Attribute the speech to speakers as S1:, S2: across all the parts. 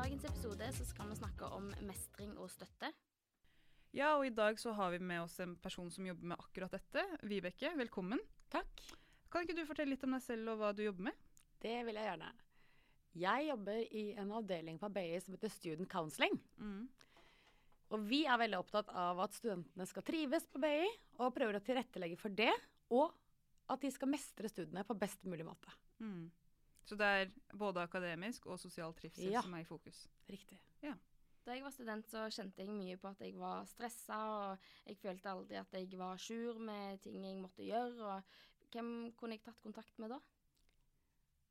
S1: dagens episode så skal vi snakke om mestring og støtte.
S2: Ja, og i dag så har vi med oss en person som jobber med akkurat dette. Vibeke, velkommen.
S3: Takk.
S2: Kan ikke du fortelle litt om deg selv og hva du jobber med?
S3: Det vil jeg gjerne. Jeg jobber i en avdeling på BI som heter Student Counseling.
S2: Mm.
S3: Og vi er veldig opptatt av at studentene skal trives på BI, og prøver å tilrettelegge for det. Og at de skal mestre studiene på best mulig måte.
S2: Mm. Så det er både akademisk og sosial trivsel
S3: Ja.
S2: som er i fokus.
S3: Riktig.
S2: Ja.
S1: Da jeg var student, så kjente jeg mye på at jeg var stressa, og jeg følte aldri at jeg var à jour med ting jeg måtte gjøre. Og hvem kunne jeg tatt kontakt med da?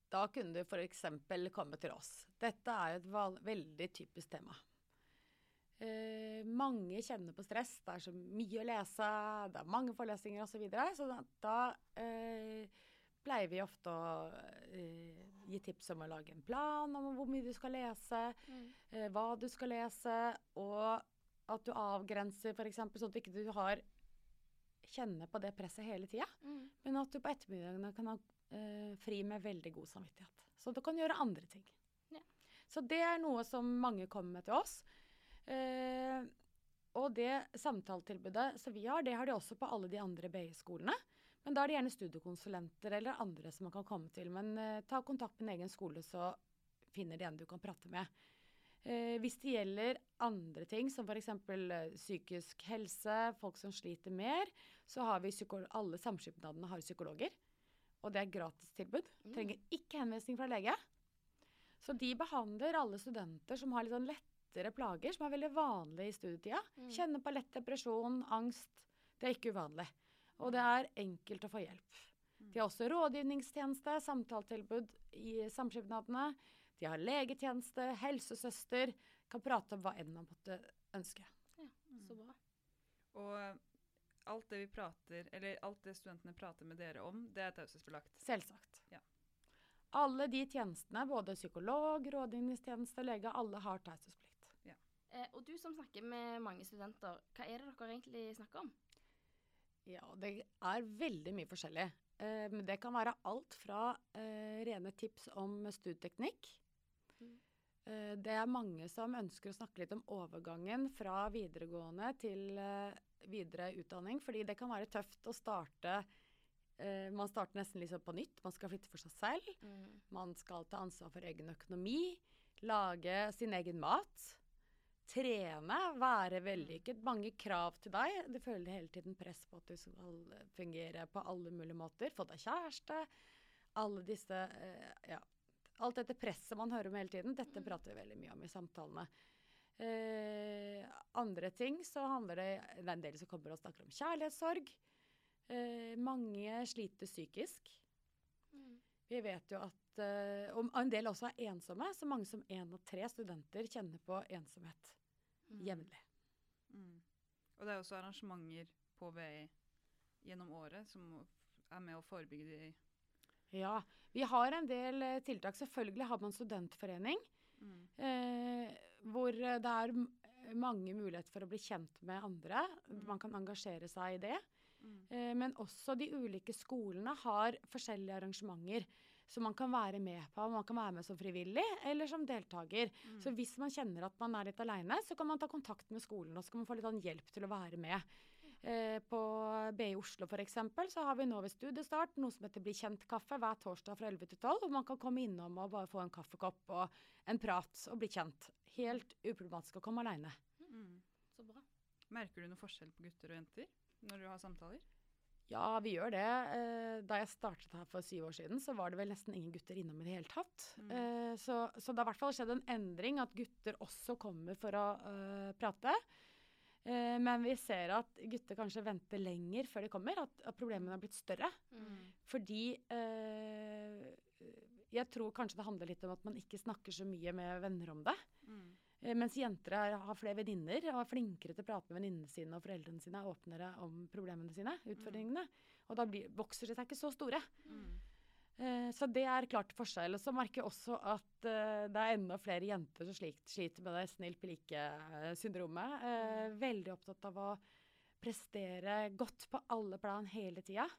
S3: Da kunne du f.eks. komme til oss. Dette er et veldig typisk tema. Eh, mange kjenner på stress. Det er så mye å lese, det er mange forelesninger osv. Så, videre, så da, da eh, pleier vi ofte eh, gi tips om å lage en plan om hvor mye du skal lese, eh, hva du skal lese, og at du avgrenser f.eks. sånn at du ikke har kjenne på det presset hele tida. Men at du på ettermiddagene kan ha uh, fri med veldig god samvittighet. Så du kan gjøre andre ting.
S1: Ja.
S3: Så det er noe som mange kommer med til oss. Uh, og det samtaletilbudet som vi har, det har de også på alle de andre BI-skolene. Men da er det gjerne studiekonsulenter eller andre som man kan komme til. Men eh, ta kontakt med en egen skole, så finner de en du kan prate med. Eh, hvis det gjelder andre ting, som f.eks. Eh, psykisk helse, folk som sliter mer, så har vi alle samskipnadene har psykologer. Og det er gratistilbud. Trenger ikke henvisning fra lege. Så de behandler alle studenter som har litt sånn lettere plager, som er veldig vanlig i studietida. Kjenner på lett depresjon, angst. Det er ikke uvanlig. Og det er enkelt å få hjelp. De har også rådgivningstjeneste, samtaletilbud i samskipnadene. De har legetjeneste, helsesøster. Kan prate om hva enn man måtte ønske.
S1: Ja, så bra.
S2: Og eh, alt det vi prater, eller alt det studentene prater med dere om, det er taushetsbelagt.
S3: Selvsagt.
S2: Ja.
S3: Alle de tjenestene, både psykolog, rådgivningstjeneste, lege, alle har taushetsplikt.
S1: Eh, og du som snakker med mange studenter, hva er det dere egentlig snakker om?
S3: Ja, det er veldig mye forskjellig. Eh, men det kan være alt fra eh, rene tips om studieteknikk. Eh, det er mange som ønsker å snakke litt om overgangen fra videregående til videre utdanning, fordi det kan være tøft å starte Man starter nesten liksom på nytt. Man skal flytte for seg selv. Man skal ta ansvar for egen økonomi. Lage sin egen mat. Trene, være vellykket. Mange krav til deg. Du føler hele tiden press på at du skal fungere på alle mulige måter. Få deg kjæreste. Alle disse eh, Ja. Alt dette presset man hører om hele tiden, dette prater vi veldig mye om i samtalene. Eh, andre ting så handler det Det er en del som kommer og snakker om kjærlighetssorg. Eh, mange sliter psykisk. Vi vet jo at eh, Og en del også er ensomme. Så mange som én av tre studenter kjenner på ensomhet jevnlig.
S2: Og det er også arrangementer på VI gjennom året som er med å forebygge de
S3: Ja. Vi har en del eh, tiltak. Selvfølgelig har man studentforening. Eh, hvor det er mange muligheter for å bli kjent med andre. Man kan engasjere seg i det. Eh, men også de ulike skolene har forskjellige arrangementer som man kan være med på. Man kan være med som frivillig eller som deltaker. Så hvis man kjenner at man er litt aleine, så kan man ta kontakt med skolen og så kan man få litt annen hjelp til å være med. Eh, på BI Oslo f.eks. så har vi nå ved studiestart noe som heter Bli kjent-kaffe hver torsdag fra 11 til 12. Hvor man kan komme innom og bare få en kaffekopp og en prat og bli kjent. Helt uproblematisk å komme aleine.
S1: Så bra.
S2: Merker du noe forskjell på gutter og jenter når du har samtaler?
S3: Ja, vi gjør det. Eh, Da jeg startet her for syv år siden, så var det vel nesten ingen gutter innom i det hele tatt. Mm. Så, så det har i hvert fall skjedd en endring, at gutter også kommer for å uh, prate. Eh, Men vi ser at gutter kanskje venter lenger før de kommer, at, at problemene har blitt større. Fordi uh, jeg tror kanskje det handler litt om at man ikke snakker så mye med venner om det. Eh, Mens jenter er, har flere venninner og er flinkere til å prate med venninnene sine og foreldrene sine, er åpnere om problemene sine, utfordringene. Og da blir, vokser de seg ikke så store. Eh, så det er klart forskjell. Og så merker jeg også at eh, det er enda flere jenter som slik, sliter med det snill pilike-syndromet. Eh, veldig opptatt av å prestere godt på alle plan hele tida.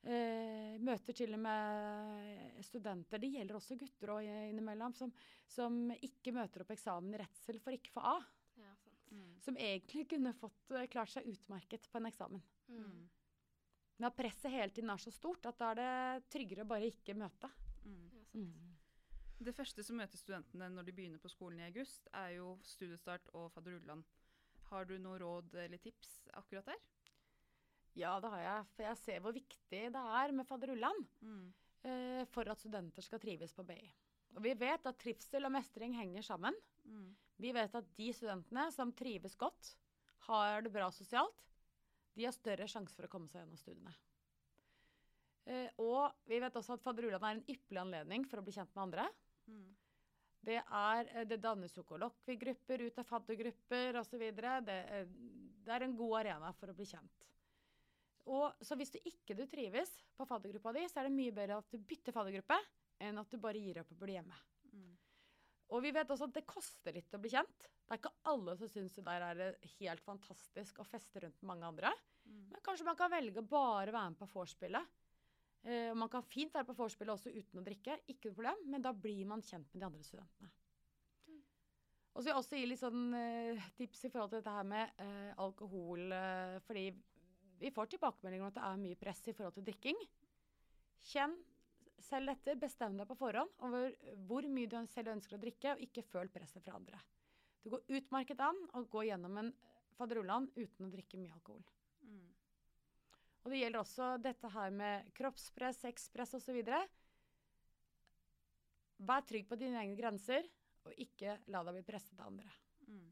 S3: Eh, møter til og med studenter, det gjelder også gutter og innimellom, som, som ikke møter opp eksamen i redsel for ikke få A.
S1: Ja, sant.
S2: Mm.
S3: Som egentlig kunne fått eh, klart seg utmerket på en eksamen.
S1: Mm.
S2: Mm.
S3: Men at presset hele tiden er så stort at da er det tryggere å bare ikke møte.
S2: Mm.
S1: Ja, sant.
S2: Det første som møter studentene når de begynner på skolen i august, er jo studiestart og fadderullan. Har du noe råd eller tips akkurat der?
S3: Ja, det har jeg. For jeg ser hvor viktig det er med fadderullan
S2: Mm.
S3: uh, for at studenter skal trives på BI. Og vi vet at trivsel og mestring henger sammen.
S2: Mm.
S3: Vi vet at de studentene som trives godt, har det bra sosialt, de har større sjanse for å komme seg gjennom studiene. Uh, og vi vet også at fadderullan er en ypperlig anledning for å bli kjent med andre.
S2: Mm.
S3: Det, er, eh, det dannes jo kollokviegrupper ut av faddergrupper osv. Det, det er en god arena for å bli kjent. Og, så hvis du ikke du trives på faddergruppa di, så er det mye bedre at du bytter faddergruppe enn at du bare gir opp og blir hjemme.
S2: Mm.
S3: Og vi vet også at det koster litt å bli kjent. Det er ikke alle som syns det der er helt fantastisk å feste rundt mange andre.
S2: Mm.
S3: Men kanskje man kan velge å bare være med på vorspielet. Uh, man kan fint være på vorspielet også uten å drikke, ikke noe problem, men da blir man kjent med de andre studentene.
S1: Mm.
S3: Og så vil jeg også gi litt sånn uh, tips i forhold til dette her med uh, alkohol, fordi vi får tilbakemeldinger om at det er mye press i forhold til drikking. Kjenn selv etter, bestem deg på forhånd over hvor mye du selv ønsker å drikke, og ikke føl presset fra andre. Det går utmerket an å gå gjennom en faderullan uten å drikke mye alkohol.
S2: Mm.
S3: Og det gjelder også dette her med kroppspress, sexpress osv. Vær trygg på dine egne grenser, og ikke la deg bli presset av andre.
S2: Mm.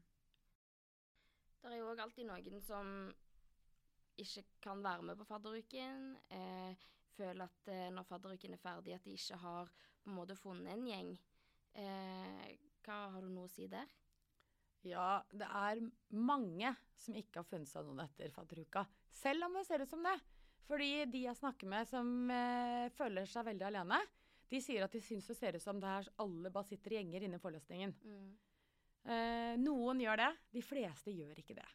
S1: Det er jo òg alltid noen som ikke kan være med på fadderuken. Eh, føler at eh, når fadderuken er ferdig, at de ikke har på en måte funnet en gjeng. Eh, hva har du noe å si der?
S3: Ja, det er mange som ikke har funnet seg noen etter fadderuka. Selv om det ser ut som det. Fordi de jeg snakker med som eh, føler seg veldig alene, de sier at de syns det ser ut som det er alle bare sitter i gjenger innen forløsningen.
S1: Mm.
S3: Eh, noen gjør det, de fleste gjør ikke det.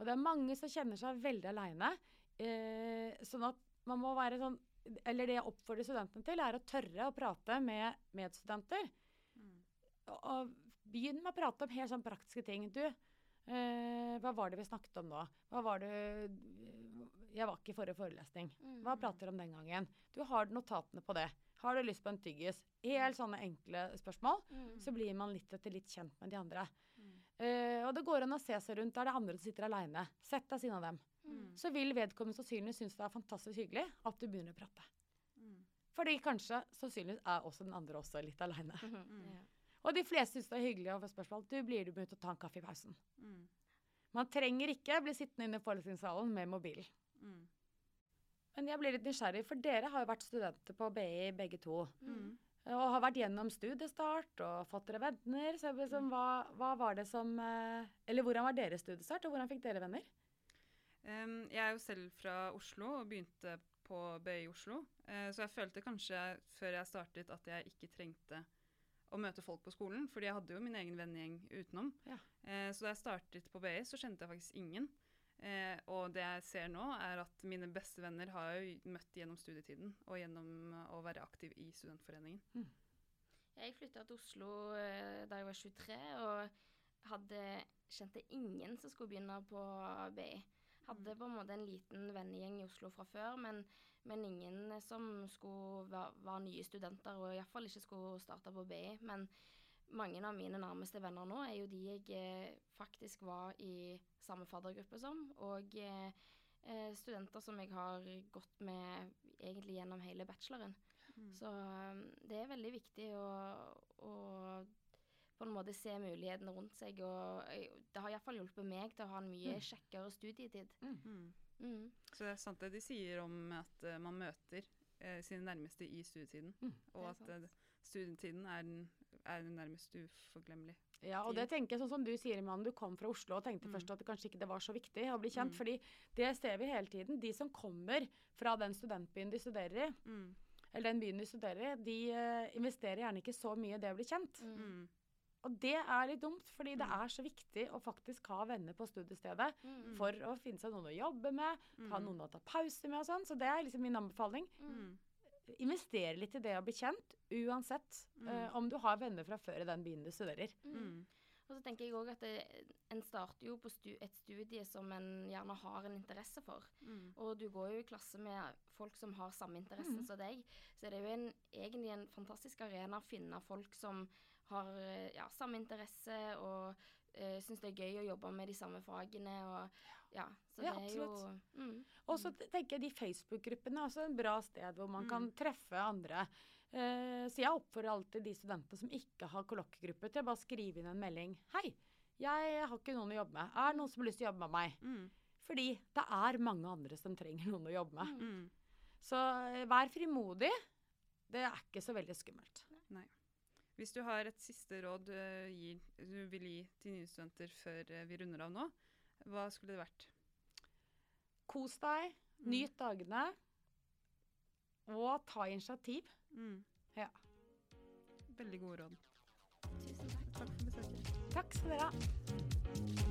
S3: Og det er mange som kjenner seg veldig aleine. Eh, sånn at man må være sånn Eller det jeg oppfordrer studentene til, er å tørre å prate med medstudenter.
S2: Mm.
S3: Og, og begynn med å prate om helt sånn praktiske ting. Du, eh, hva var det vi snakket om nå? Hva var det Jeg var ikke i forrige forelesning. Hva
S1: Mm.
S3: prater du om den gangen? Du har notatene på det. Har du lyst på en tyggis? Helt sånne enkle spørsmål.
S1: Mm.
S3: Så blir man litt etter litt kjent med de andre.
S2: Mm.
S3: Eh, og det går an å se seg rundt der det er andre som sitter aleine. Sett deg ved siden av dem.
S1: Mm.
S3: Så vil vedkommende sannsynligvis synes det er fantastisk hyggelig at du begynner å prate.
S2: Mm.
S3: Fordi kanskje sannsynligvis er også den andre også litt aleine.
S1: Mm. Ja.
S3: Og de fleste syns det er hyggelig å få spørsmål. Du blir du med ut og ta en kaffe i pausen?
S2: Mm.
S3: Man trenger ikke bli sittende inne i forelesningssalen med mobilen.
S2: Mm.
S3: Men jeg blir litt nysgjerrig, for dere har jo vært studenter på BI begge to. Og har vært gjennom studiestart og fått dere venner. Så liksom, hva, hva var det som eh, Eller hvordan var deres studiestart, og hvordan fikk dere venner?
S2: Um, jeg er jo selv fra Oslo og begynte på BI Oslo. Uh, så jeg følte kanskje før jeg startet at jeg ikke trengte å møte folk på skolen, fordi jeg hadde jo min egen vennegjeng utenom.
S3: Ja.
S2: Uh, så da jeg startet på BI, så kjente jeg faktisk ingen. Eh, og det jeg ser nå, er at mine beste venner har jeg møtt gjennom studietiden og gjennom eh, å være aktiv i studentforeningen.
S1: Jeg flytta til Oslo eh, da jeg var 23, og hadde kjente ingen som skulle begynne på BI. Hadde på en måte en liten vennegjeng i Oslo fra før, men, men ingen som skulle være, var nye studenter, og iallfall ikke skulle starte på BI. Men mange av mine nærmeste venner nå er jo de jeg eh, faktisk var i samme faddergruppe som, og eh, eh, studenter som jeg har gått med egentlig gjennom hele bacheloren.
S2: Mm.
S1: Så um, det er veldig viktig å, å på en måte se mulighetene rundt seg. Og det har iallfall hjulpet meg til å ha en mye
S3: Mm.
S1: kjekkere studietid.
S2: Mm.
S1: Mm.
S2: Så det er sant det de sier om at eh, man møter eh, sine nærmeste i studietiden,
S3: Mm.
S2: og at eh, studietiden er, den, er nærmest uforglemmelig.
S3: Ja, og det tenker jeg sånn som du sier, Iman, du kom fra Oslo og tenkte
S2: Mm.
S3: først at det kanskje ikke det var så viktig å bli kjent,
S2: Mm.
S3: fordi det ser vi hele tiden. De som kommer fra den studentbyen de studerer i,
S2: Mm.
S3: eller den byen de studerer i, de eh, investerer gjerne ikke så mye i det å bli kjent.
S1: Mm.
S2: Mm.
S3: Og det er litt dumt, fordi det
S2: Mm.
S3: er så viktig å faktisk ha venner på studiestedet
S1: Mm.
S3: for å finne seg noen å jobbe med, ha
S2: Mm.
S3: noen å ta pause med og sånn. Så det er liksom min anbefaling. Investere litt i det å bli kjent, uansett
S2: Mm.
S3: uh, om du har venner fra før i den byen du studerer.
S1: Mm.
S2: Mm.
S1: Og så tenker jeg òg at det, en starter jo på stu, et studie som en gjerne har en interesse for.
S2: Mm.
S1: Og du går jo i klasse med folk som har samme interesse
S3: mm.
S1: som deg. Så det er jo en, egentlig en fantastisk arena å finne folk som har eh, ja, samme interesse og uh, syns det er gøy å jobbe med de samme fagene. Og, ja, så
S3: Ja,
S1: det er jo mm,
S3: Og så tenker jeg de Facebook-gruppene er også en bra sted hvor man
S2: Mm.
S3: kan treffe andre. Uh, så jeg oppfordrer alltid de studentene som ikke har kollokviegruppe, til å bare skrive inn en melding. Hei, jeg har ikke noen å jobbe med. Er det noen som har lyst til å jobbe med meg?
S2: Mm.
S3: Fordi det er mange andre som trenger noen å jobbe med.
S1: Mm.
S3: Så eh, vær frimodig. Det er ikke så veldig skummelt.
S2: Hvis du har et siste råd du, gir, du vil gi til nye studenter før vi runder av nå, hva skulle det vært?
S3: Kos deg,
S2: Mm.
S3: nyt dagene, og ta initiativ.
S2: Mm.
S3: Ja.
S2: Veldig gode råd.
S1: Tusen takk.
S2: Takk for besøket.
S3: Takk skal dere ha.